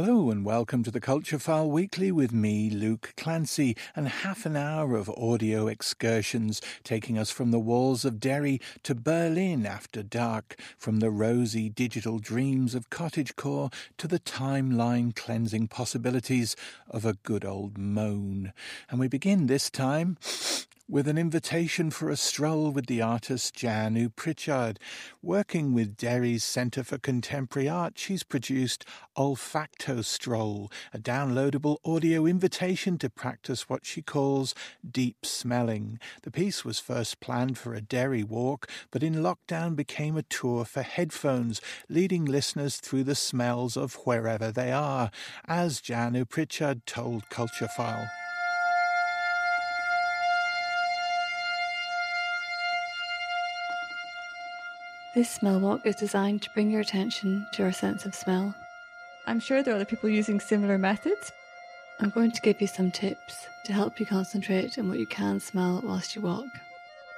Hello and welcome to the Culture File Weekly with me, Luke Clancy, and half an hour of audio excursions taking us from the walls of Derry to Berlin after dark, from the rosy digital dreams of cottagecore to the timeline cleansing possibilities of a good old moan. And we begin this time with an invitation for a stroll with the artist Janu Pritchard. Working with Derry's Centre for Contemporary Art, she's produced OlfactoStroll, a downloadable audio invitation to practice what she calls deep smelling. The piece was first planned for a Derry walk, but in lockdown became a tour for headphones, leading listeners through the smells of wherever they are, as Janu Pritchard told Culture This smell walk is designed to bring your attention to our sense of smell. I'm sure there are other people using similar methods. I'm going to give you some tips to help you concentrate on what you can smell whilst you walk.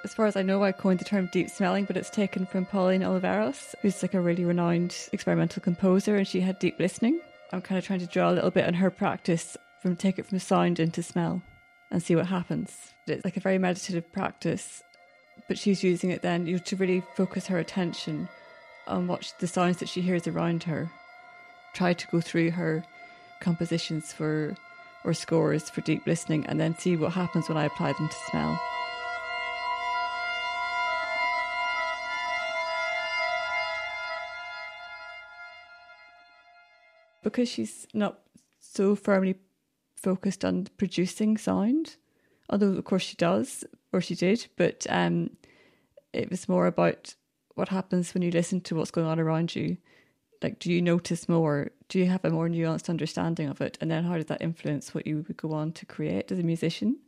As far as I know, I coined the term deep smelling, but it's taken from Pauline Oliveros, who's like a really renowned experimental composer, and she had deep listening. I'm kind of trying to draw a little bit on her practice from take it from sound into smell and see what happens. It's like a very meditative practice but she's using it then you to really focus her attention on what the sounds that she hears around her. Try to go through her compositions for or scores for deep listening and then see what happens when I apply them to smell. Because she's not so firmly focused on producing sound, although of course she does, or she did, but um, it was more about what happens when you listen to what's going on around you. Like, do you notice more? Do you have a more nuanced understanding of it? And then how does that influence what you would go on to create as a musician?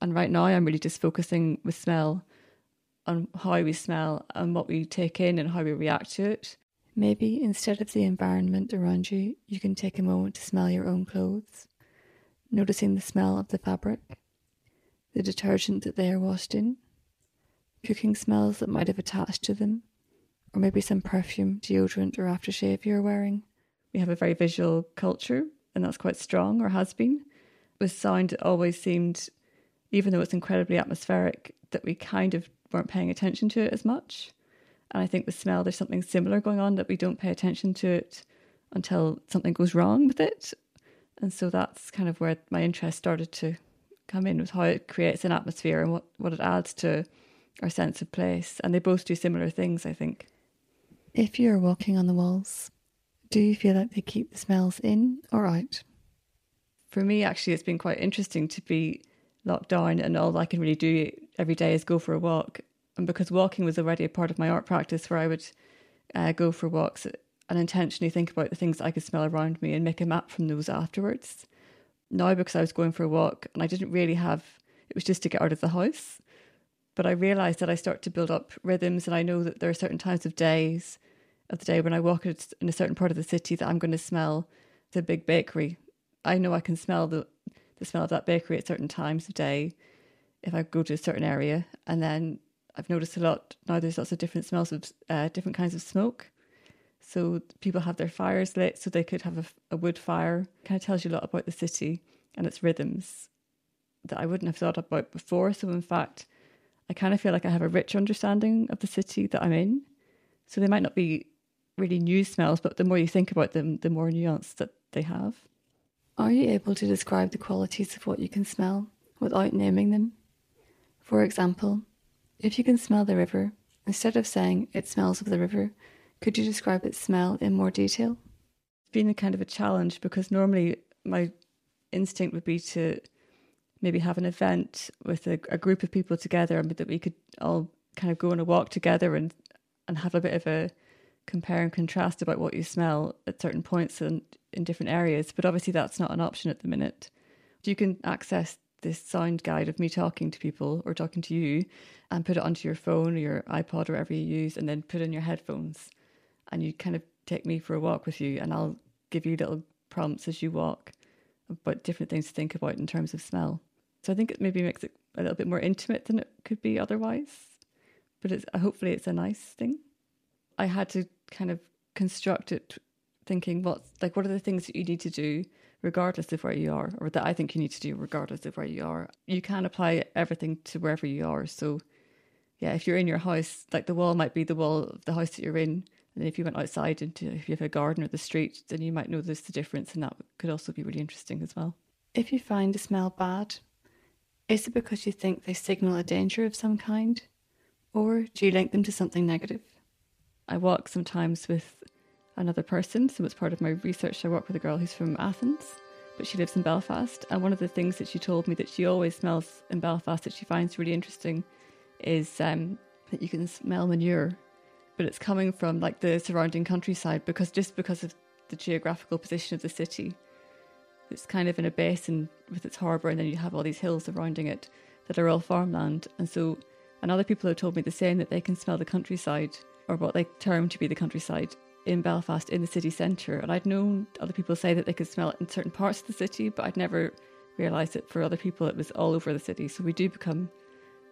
And right now, I'm really just focusing with smell on how we smell and what we take in and how we react to it. Maybe instead of the environment around you, you can take a moment to smell your own clothes, noticing the smell of the fabric, the detergent that they are washed in, cooking smells that might have attached to them, or maybe some perfume, deodorant, or aftershave you're wearing. We have a very visual culture, and that's quite strong, or has been. With sound, it always seemed, even though it's incredibly atmospheric, that we kind of weren't paying attention to it as much. And I think with smell, there's something similar going on that we don't pay attention to it until something goes wrong with it. And so that's kind of where my interest started to come in with how it creates an atmosphere and what, what it adds to our sense of place. And they both do similar things, I think. If you're walking on the walls, do you feel like they keep the smells in or out? For me, actually, it's been quite interesting to be locked down and all I can really do every day is go for a walk. And because walking was already a part of my art practice where I would uh, go for walks and intentionally think about the things I could smell around me and make a map from those afterwards now because I was going for a walk and I didn't really have, it was just to get out of the house. But I realized that I start to build up rhythms and I know that there are certain times of days of the day when I walk in a certain part of the city that I'm going to smell the big bakery. I know I can smell the, the smell of that bakery at certain times of day if I go to a certain area. And then I've noticed a lot now there's lots of different smells of uh, different kinds of smoke. So people have their fires lit so they could have a, a wood fire. Kind of tells you a lot about the city and its rhythms that I wouldn't have thought about before. So in fact, I kind of feel like I have a rich understanding of the city that I'm in. So they might not be really new smells, but the more you think about them, the more nuance that they have. Are you able to describe the qualities of what you can smell without naming them? For example, if you can smell the river, instead of saying it smells of the river, could you describe its smell in more detail? It's been a kind of a challenge because normally my instinct would be to maybe have an event with a, a group of people together and that we could all kind of go on a walk together and and have a bit of a compare and contrast about what you smell at certain points and in different areas. But obviously that's not an option at the minute. You can access this sound guide of me talking to people or talking to you and put it onto your phone or your iPod or whatever you use and then put in your headphones and you kind of take me for a walk with you, and I'll give you little prompts as you walk about different things to think about in terms of smell. So I think it maybe makes it a little bit more intimate than it could be otherwise, but it's hopefully it's a nice thing. I had to kind of construct it thinking what like what are the things that you need to do regardless of where you are, or that I think you need to do regardless of where you are. You can apply everything to wherever you are. So yeah, if you're in your house, like the wall might be the wall of the house that you're in. And if you went outside into if you have a garden or the street, then you might notice the difference and that could also be really interesting as well. If you find a smell bad, is it because you think they signal a danger of some kind? Or do you link them to something negative? I walk sometimes with another person. So, it's part of my research, I work with a girl who's from Athens, but she lives in Belfast. And one of the things that she told me that she always smells in Belfast that she finds really interesting is um, that you can smell manure, but it's coming from like the surrounding countryside because just because of the geographical position of the city. It's kind of in a basin with its harbour, and then you have all these hills surrounding it that are all farmland. And so, and other people have told me the same that they can smell the countryside, or what they term to be the countryside, in Belfast in the city centre. And I'd known other people say that they could smell it in certain parts of the city, but I'd never realised that for other people it was all over the city. So we do become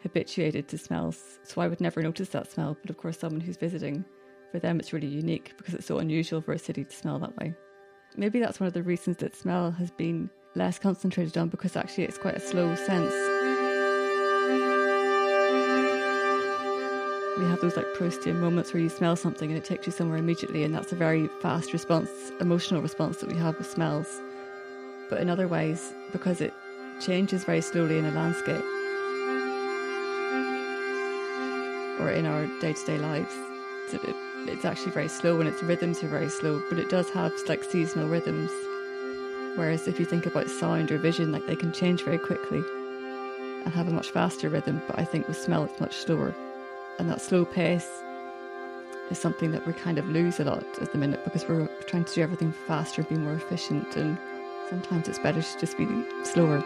habituated to smells. So I would never notice that smell. But of course, someone who's visiting, for them it's really unique because it's so unusual for a city to smell that way. Maybe that's one of the reasons that smell has been less concentrated on because actually it's quite a slow sense. We have those like Proustian moments where you smell something and it takes you somewhere immediately, and that's a very fast response, emotional response that we have with smells. But in other ways, because it changes very slowly in a landscape or in our day to day lives, it's actually very slow and its rhythms are very slow, but it does have like seasonal rhythms. Whereas if you think about sound or vision, like they can change very quickly and have a much faster rhythm, but I think with smell it's much slower. And that slow pace is something that we kind of lose a lot at the minute because we're trying to do everything faster, be more efficient, and sometimes it's better to just be slower.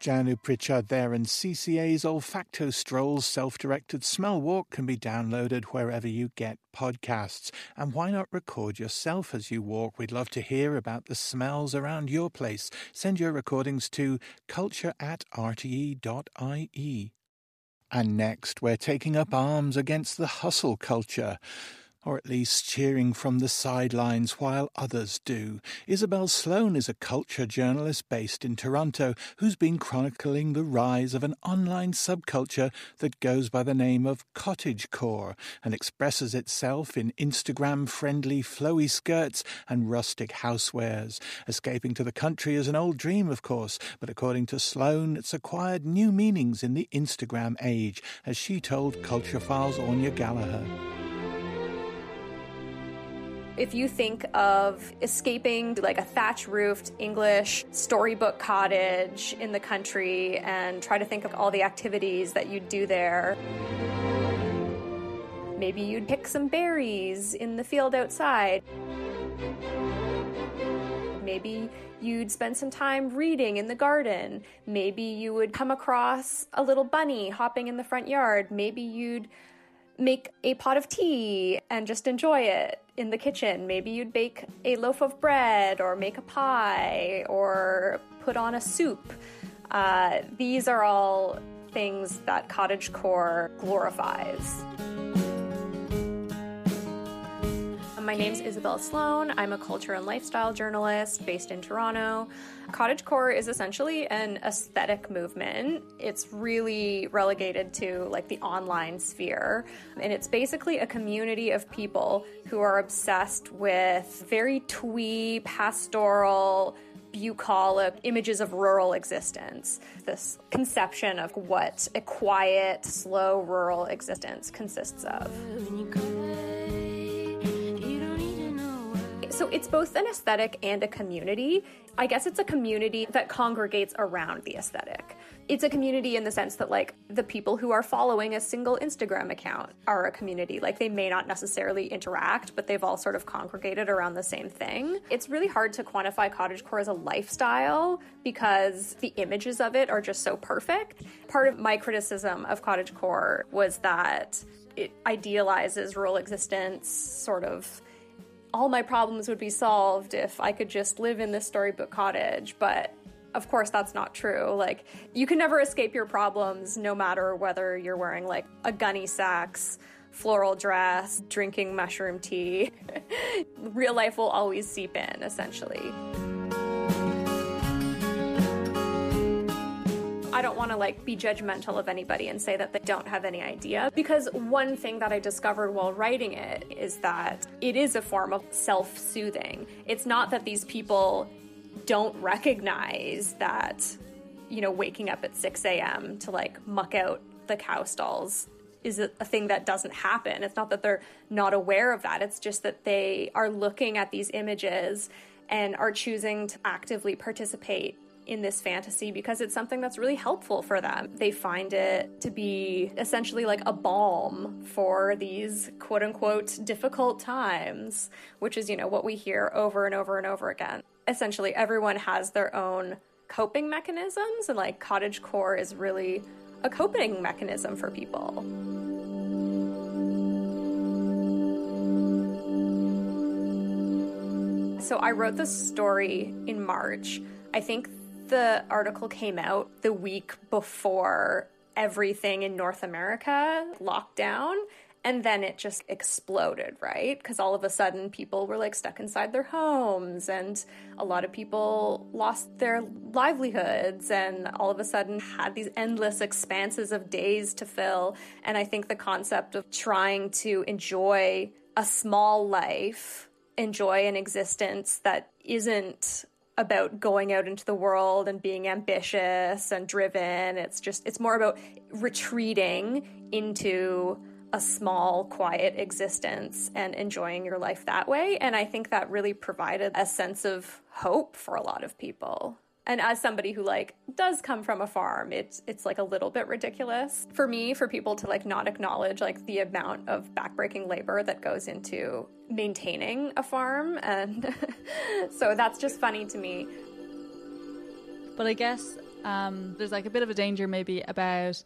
Janu Pritchard there, and CCA's OlfactoStrolls self directed smell walk can be downloaded wherever you get podcasts. And why not record yourself as you walk? We'd love to hear about the smells around your place. Send your recordings to culture at rte.ie. And next, we're taking up arms against the hustle culture or at least cheering from the sidelines while others do. Isabel Slone is a culture journalist based in Toronto who's been chronicling the rise of an online subculture that goes by the name of cottagecore and expresses itself in Instagram friendly flowy skirts and rustic housewares. Escaping to the country is an old dream, of course, but according to Slone, it's acquired new meanings in the Instagram age, as she told Culture Files' Anya Gallagher if you think of escaping to like a thatch roofed English storybook cottage in the country and try to think of all the activities that you'd do there. Maybe you'd pick some berries in the field outside. Maybe you'd spend some time reading in the garden. Maybe you would come across a little bunny hopping in the front yard. Maybe you'd make a pot of tea and just enjoy it in the kitchen. Maybe you'd bake a loaf of bread or make a pie or put on a soup. Uh, these are all things that cottagecore glorifies. My name is Isabel Slone. I'm a culture and lifestyle journalist based in Toronto. Cottagecore is essentially an aesthetic movement. It's really relegated to like the online sphere. And it's basically a community of people who are obsessed with very twee, pastoral, bucolic images of rural existence. This conception of what a quiet, slow rural existence consists of. So it's both an aesthetic and a community. I guess it's a community that congregates around the aesthetic. It's a community in the sense that, like, the people who are following a single Instagram account are a community. Like, they may not necessarily interact, but they've all sort of congregated around the same thing. It's really hard to quantify cottagecore as a lifestyle because the images of it are just so perfect. Part of my criticism of cottagecore was that it idealizes rural existence, sort of all my problems would be solved if I could just live in this storybook cottage. But of course, that's not true. Like, you can never escape your problems, no matter whether you're wearing like a Gunne Sax, floral dress, drinking mushroom tea. Real life will always seep in, essentially. I don't want to like be judgmental of anybody and say that they don't have any idea because one thing that I discovered while writing it is that it is a form of self-soothing. It's not that these people don't recognize that you know waking up at 6 a.m. to like muck out the cow stalls is a, thing that doesn't happen. It's not that they're not aware of that. It's just that they are looking at these images and are choosing to actively participate in this fantasy because it's something that's really helpful for them. They find it to be essentially like a balm for these quote unquote difficult times, which is, you know, what we hear over and over and over again. Essentially, everyone has their own coping mechanisms, and like cottage core is really a coping mechanism for people. So I wrote this story in March. I think the article came out the week before everything in North America locked down. And then it just exploded, right? Because all of a sudden people were like stuck inside their homes, and a lot of people lost their livelihoods, and all of a sudden had these endless expanses of days to fill. And I think the concept of trying to enjoy a small life, enjoy an existence that isn't about going out into the world and being ambitious and driven. It's just, it's more about retreating into a small, quiet existence and enjoying your life that way. And I think that really provided a sense of hope for a lot of people. And as somebody who like does come from a farm, it's it's like a little bit ridiculous for me for people to like not acknowledge like the amount of backbreaking labor that goes into maintaining a farm and so that's just funny to me. But I guess um, there's like a bit of a danger maybe about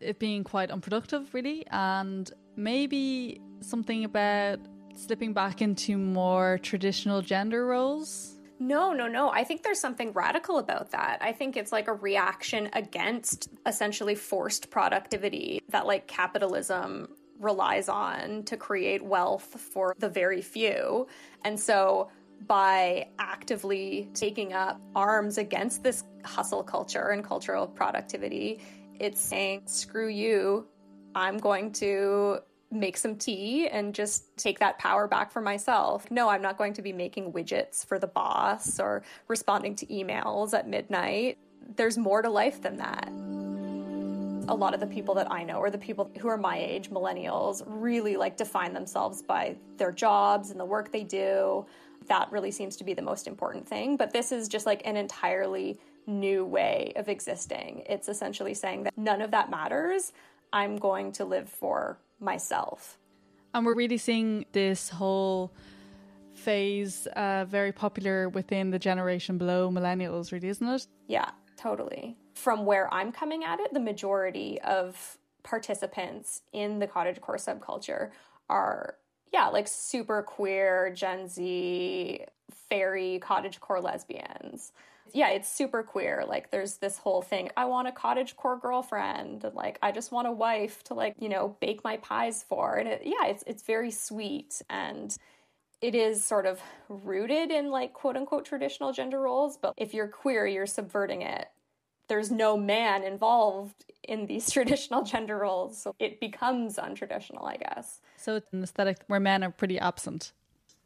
it being quite unproductive really and maybe something about slipping back into more traditional gender roles no, no, no. I think there's something radical about that. I think it's like a reaction against essentially forced productivity that like capitalism relies on to create wealth for the very few. And so by actively taking up arms against this hustle culture and cultural productivity, it's saying, screw you. I'm going to make some tea and just take that power back for myself. No, I'm not going to be making widgets for the boss or responding to emails at midnight. There's more to life than that. A lot of the people that I know, or the people who are my age, millennials, really like define themselves by their jobs and the work they do. That really seems to be the most important thing. But this is just like an entirely new way of existing. It's essentially saying that none of that matters. I'm going to live for myself. And we're really seeing this whole phase uh, very popular within the generation below millennials, really, isn't it? Yeah, totally. From where I'm coming at it, the majority of participants in the cottagecore subculture are, yeah, like super queer, Gen Z, fairy cottagecore lesbians yeah, it's super queer. Like there's this whole thing. I want a cottage core girlfriend. Like I just want a wife to like, you know, bake my pies for. And it, yeah, it's it's very sweet and it is sort of rooted in like quote unquote traditional gender roles, but if you're queer, you're subverting it. There's no man involved in these traditional gender roles, so it becomes untraditional, I guess. So it's an aesthetic where men are pretty absent.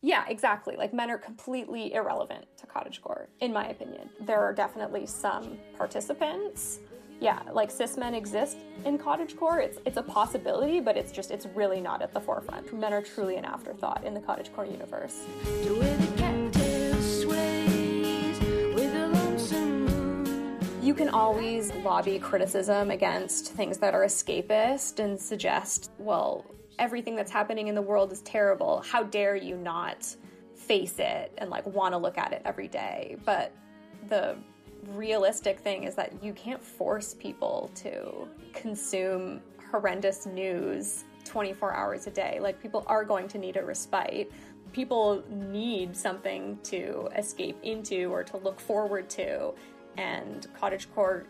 Yeah, exactly. Like men are completely irrelevant to cottagecore, in my opinion. There are definitely some participants, yeah, like cis men exist in cottagecore. It's it's a possibility, but it's just it's really not at the forefront. Men are truly an afterthought in the cottagecore universe. You can always lobby criticism against things that are escapist and suggest, well, everything that's happening in the world is terrible. How dare you not face it and like want to look at it every day? But the realistic thing is that you can't force people to consume horrendous news 24 hours a day. Like, people are going to need a respite. People need something to escape into or to look forward to, and cottagecore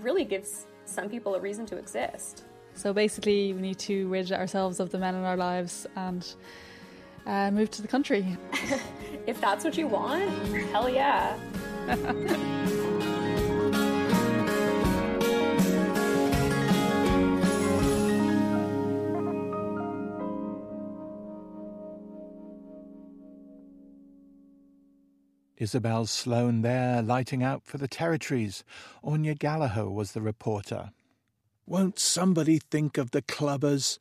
really gives some people a reason to exist. So basically, we need to rid ourselves of the men in our lives and uh, move to the country. if that's what you want, hell yeah. Isabel Slone there, lighting out for the territories. Anya Gallagher was the reporter. Won't somebody think of the clubbers?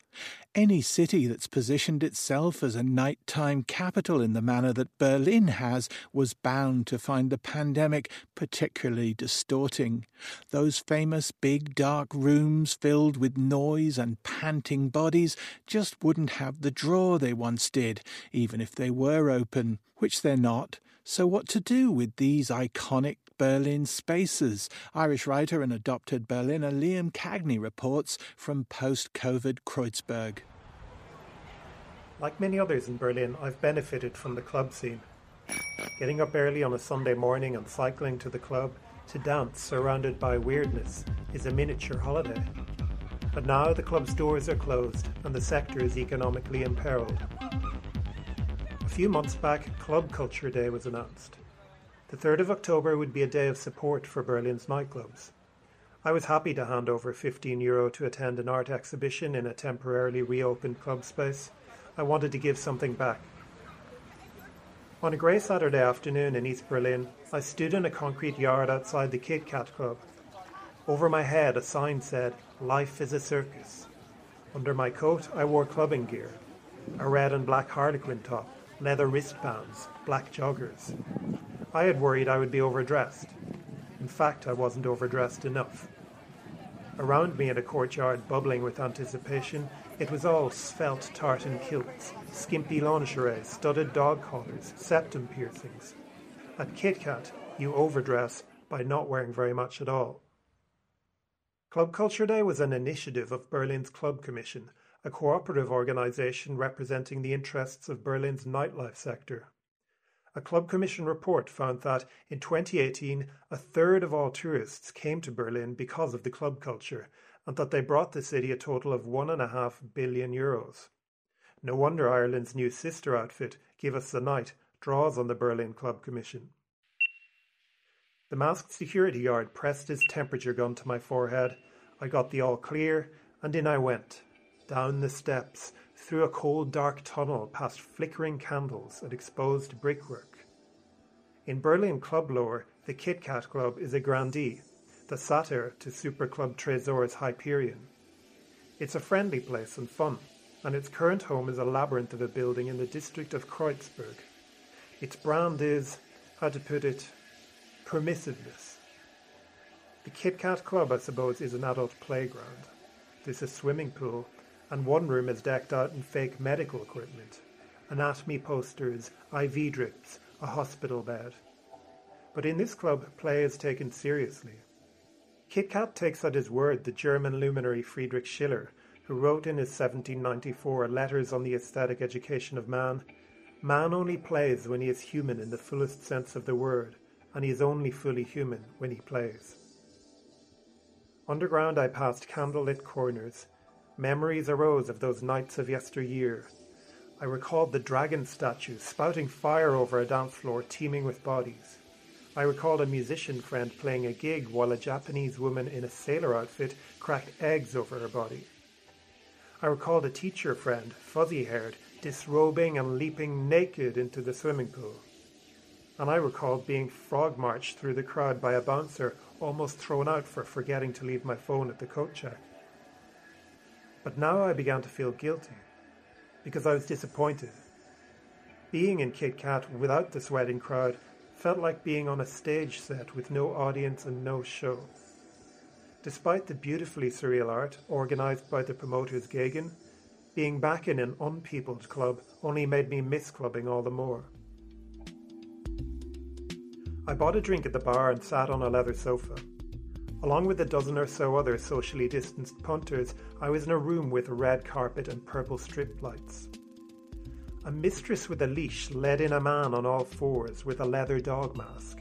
Any city that's positioned itself as a nighttime capital in the manner that Berlin has was bound to find the pandemic particularly distorting. Those famous big dark rooms filled with noise and panting bodies just wouldn't have the draw they once did, even if they were open, which they're not. So, what to do with these iconic Berlin spaces? Irish writer and adopted Berliner Liam Cagney reports from post COVID Kreuzberg. Like many others in Berlin, I've benefited from the club scene. Getting up early on a Sunday morning and cycling to the club to dance surrounded by weirdness is a miniature holiday. But now the club's doors are closed and the sector is economically imperiled A few months back, Club Culture Day was announced. The 3rd of October would be a day of support for Berlin's nightclubs. I was happy to hand over 15 euro to attend an art exhibition in a temporarily reopened club space. I wanted to give something back. On a grey Saturday afternoon in East Berlin, I stood in a concrete yard outside the Kit Kat Club. Over my head, a sign said, Life is a circus. Under my coat, I wore clubbing gear a red and black harlequin top, leather wristbands, black joggers. I had worried I would be overdressed. In fact, I wasn't overdressed enough. Around me in a courtyard bubbling with anticipation, it was all svelte tartan kilts, skimpy lingerie, studded dog collars, septum piercings. At KitKat, you overdress by not wearing very much at all. Club Culture Day was an initiative of Berlin's Club Commission a cooperative organisation representing the interests of Berlin's nightlife sector. A Club Commission report found that in 2018, a third of all tourists came to Berlin because of the club culture, and that they brought the city a total of 1.5 billion euros. No wonder Ireland's new sister outfit, Give Us the Night, draws on the Berlin Club Commission. The masked security guard pressed his temperature gun to my forehead. I got the all clear, and in I went down the steps, through a cold dark tunnel past flickering candles and exposed brickwork. In Berlin club lore, the Kit Kat Club is a grandee, the satyr to Super Club Tresor's Hyperion. It's a friendly place and fun, and its current home is a labyrinth of a building in the district of Kreuzberg. Its brand is, how to put it, permissiveness. The Kit Kat Club, I suppose, is an adult playground. There's a swimming pool and one room is decked out in fake medical equipment anatomy posters, IV drips, a hospital bed. But in this club, play is taken seriously. Kit Kat takes at his word the German luminary Friedrich Schiller, who wrote in his 1794 Letters on the Aesthetic Education of Man Man only plays when he is human in the fullest sense of the word, and he is only fully human when he plays. Underground, I passed candlelit corners, Memories arose of those nights of yesteryear. I recalled the dragon statues spouting fire over a dance floor teeming with bodies. I recalled a musician friend playing a gig while a Japanese woman in a sailor outfit cracked eggs over her body. I recalled a teacher friend, fuzzy haired, disrobing and leaping naked into the swimming pool. And I recalled being frog marched through the crowd by a bouncer almost thrown out for forgetting to leave my phone at the coat check. But now I began to feel guilty because I was disappointed. Being in Kit Kat without the sweating crowd felt like being on a stage set with no audience and no show. Despite the beautifully surreal art organised by the promoters Gegen, being back in an unpeopled club only made me miss clubbing all the more. I bought a drink at the bar and sat on a leather sofa. Along with a dozen or so other socially distanced punters, I was in a room with a red carpet and purple strip lights. A mistress with a leash led in a man on all fours with a leather dog mask.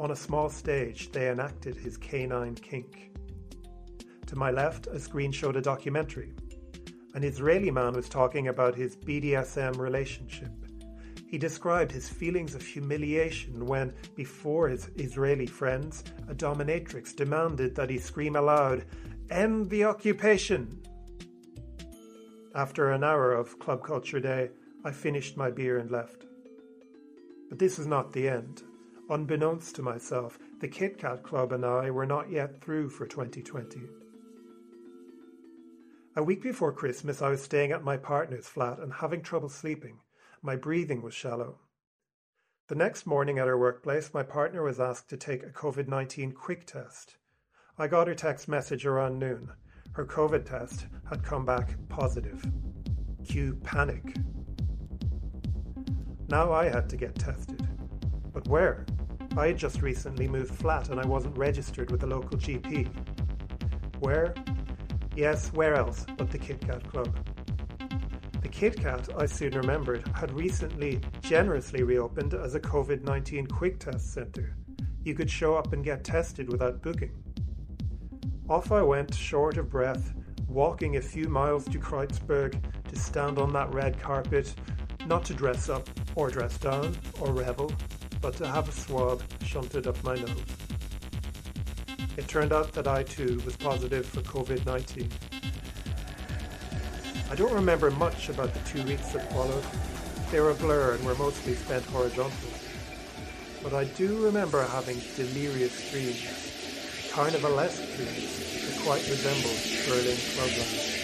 On a small stage, they enacted his canine kink. To my left, a screen showed a documentary. An Israeli man was talking about his BDSM relationship. He described his feelings of humiliation when, before his Israeli friends, a dominatrix demanded that he scream aloud, End the occupation! After an hour of Club Culture Day, I finished my beer and left. But this was not the end. Unbeknownst to myself, the Kit Kat Club and I were not yet through for 2020. A week before Christmas, I was staying at my partner's flat and having trouble sleeping. My breathing was shallow. The next morning at her workplace, my partner was asked to take a COVID 19 quick test. I got her text message around noon. Her COVID test had come back positive. Cue panic. Now I had to get tested. But where? I had just recently moved flat and I wasn't registered with the local GP. Where? Yes, where else but the Kit Kat Club? The Kit Kat, I soon remembered, had recently generously reopened as a COVID 19 quick test centre. You could show up and get tested without booking. Off I went, short of breath, walking a few miles to Kreuzberg to stand on that red carpet, not to dress up or dress down or revel, but to have a swab shunted up my nose. It turned out that I too was positive for COVID 19. I don't remember much about the two weeks that followed. They were a blur and were mostly spent horizontal. But I do remember having delirious dreams, kind of carnivalesque dreams that quite resembled Berlin clubland.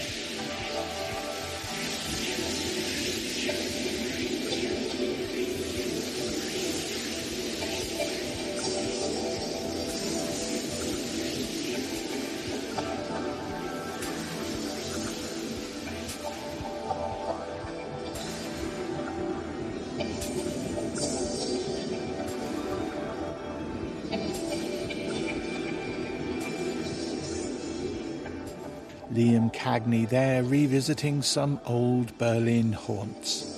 Cagney there revisiting some old Berlin haunts.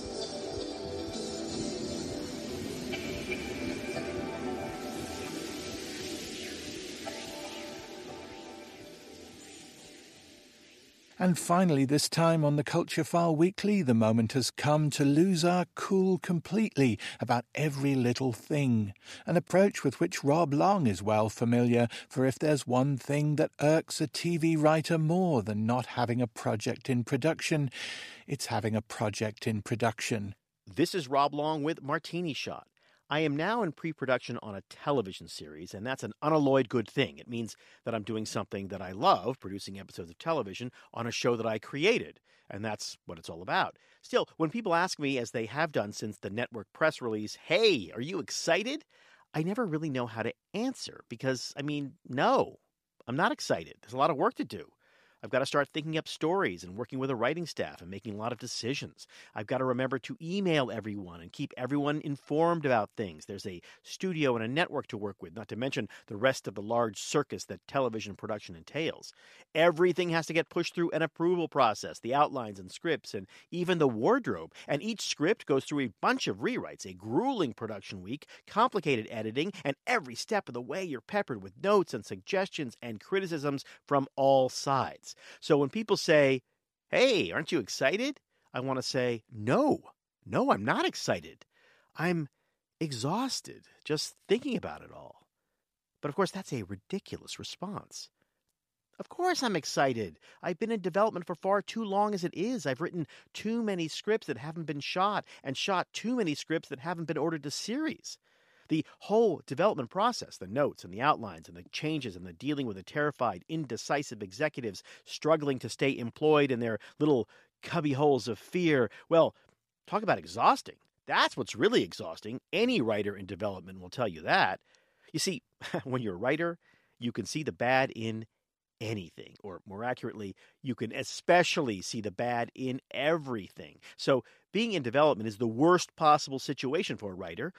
And finally, this time on the Culture File Weekly, the moment has come to lose our cool completely about every little thing. An approach with which Rob Long is well familiar, for if there's one thing that irks a TV writer more than not having a project in production, it's having a project in production. This is Rob Long with Martini Shot. I am now in pre production on a television series, and that's an unalloyed good thing. It means that I'm doing something that I love, producing episodes of television, on a show that I created, and that's what it's all about. Still, when people ask me, as they have done since the network press release, hey, are you excited? I never really know how to answer because, I mean, no, I'm not excited. There's a lot of work to do. I've got to start thinking up stories and working with a writing staff and making a lot of decisions. I've got to remember to email everyone and keep everyone informed about things. There's a studio and a network to work with, not to mention the rest of the large circus that television production entails. Everything has to get pushed through an approval process, the outlines and scripts, and even the wardrobe. And each script goes through a bunch of rewrites, a grueling production week, complicated editing, and every step of the way you're peppered with notes and suggestions and criticisms from all sides. So when people say, Hey, aren't you excited? I want to say, No, no, I'm not excited. I'm exhausted just thinking about it all. But of course, that's a ridiculous response. Of course, I'm excited. I've been in development for far too long as it is. I've written too many scripts that haven't been shot, and shot too many scripts that haven't been ordered to series. The whole development process, the notes and the outlines and the changes and the dealing with the terrified, indecisive executives struggling to stay employed in their little cubby holes of fear. Well, talk about exhausting. That's what's really exhausting. Any writer in development will tell you that. You see, when you're a writer, you can see the bad in anything, or more accurately, you can especially see the bad in everything. So, being in development is the worst possible situation for a writer,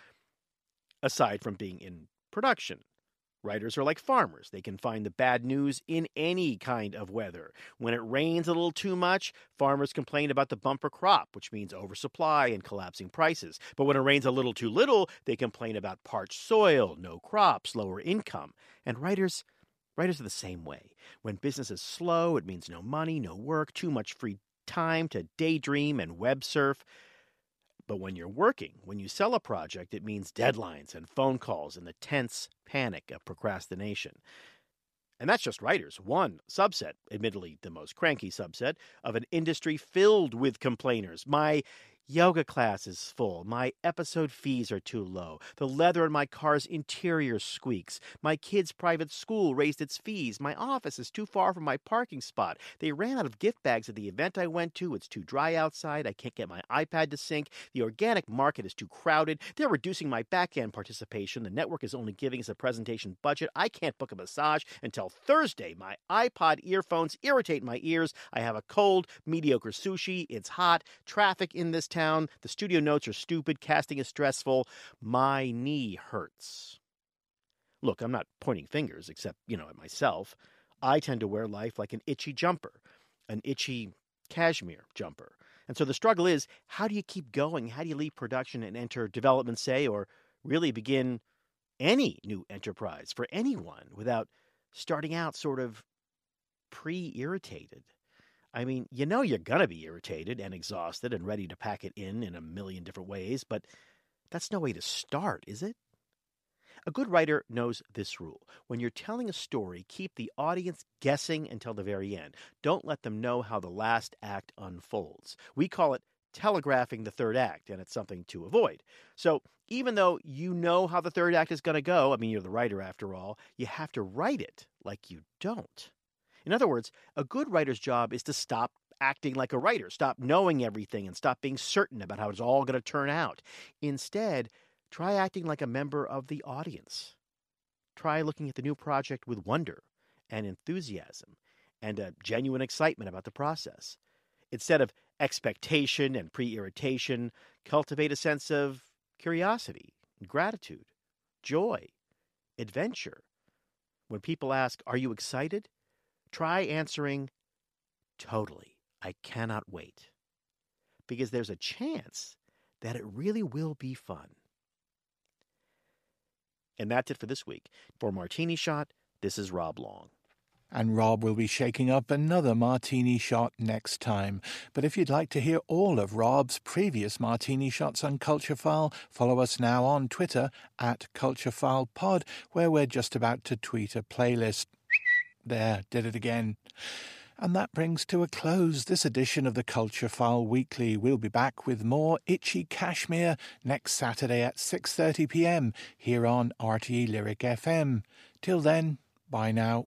aside from being in production. Writers are like farmers. They can find the bad news in any kind of weather. When it rains a little too much, farmers complain about the bumper crop, which means oversupply and collapsing prices. But when it rains a little too little, they complain about parched soil, no crops, lower income. And writers writers are the same way. When business is slow, it means no money, no work, too much free time to daydream and web surf. But when you're working, when you sell a project, it means deadlines and phone calls and the tense panic of procrastination. And that's just writers, one subset, admittedly the most cranky subset, of an industry filled with complainers. My Yoga class is full. My episode fees are too low. The leather in my car's interior squeaks. My kid's private school raised its fees. My office is too far from my parking spot. They ran out of gift bags at the event I went to. It's too dry outside. I can't get my iPad to sync. The organic market is too crowded. They're reducing my back end participation. The network is only giving us a presentation budget. I can't book a massage until Thursday. My iPod earphones irritate my ears. I have a cold, mediocre sushi. It's hot. Traffic in this town. The studio notes are stupid. Casting is stressful. My knee hurts. Look, I'm not pointing fingers, except, you know, at myself. I tend to wear life like an itchy jumper, an itchy cashmere jumper. And so the struggle is how do you keep going? How do you leave production and enter development, say, or really begin any new enterprise for anyone without starting out sort of pre irritated? I mean, you know you're going to be irritated and exhausted and ready to pack it in in a million different ways, but that's no way to start, is it? A good writer knows this rule. When you're telling a story, keep the audience guessing until the very end. Don't let them know how the last act unfolds. We call it telegraphing the third act, and it's something to avoid. So, even though you know how the third act is going to go, I mean, you're the writer after all, you have to write it like you don't. In other words, a good writer's job is to stop acting like a writer, stop knowing everything, and stop being certain about how it's all going to turn out. Instead, try acting like a member of the audience. Try looking at the new project with wonder and enthusiasm and a genuine excitement about the process. Instead of expectation and pre irritation, cultivate a sense of curiosity, gratitude, joy, adventure. When people ask, Are you excited? Try answering, Totally. I cannot wait. Because there's a chance that it really will be fun. And that's it for this week. For Martini Shot, this is Rob Long. And Rob will be shaking up another martini shot next time. But if you'd like to hear all of Rob's previous martini shots on Culture File, follow us now on Twitter at Culture File Pod, where we're just about to tweet a playlist. There, did it again. And that brings to a close this edition of the Culture File Weekly. We'll be back with more Itchy Cashmere next Saturday at 6:30 p.m. here on RTE Lyric FM. Till then, bye now.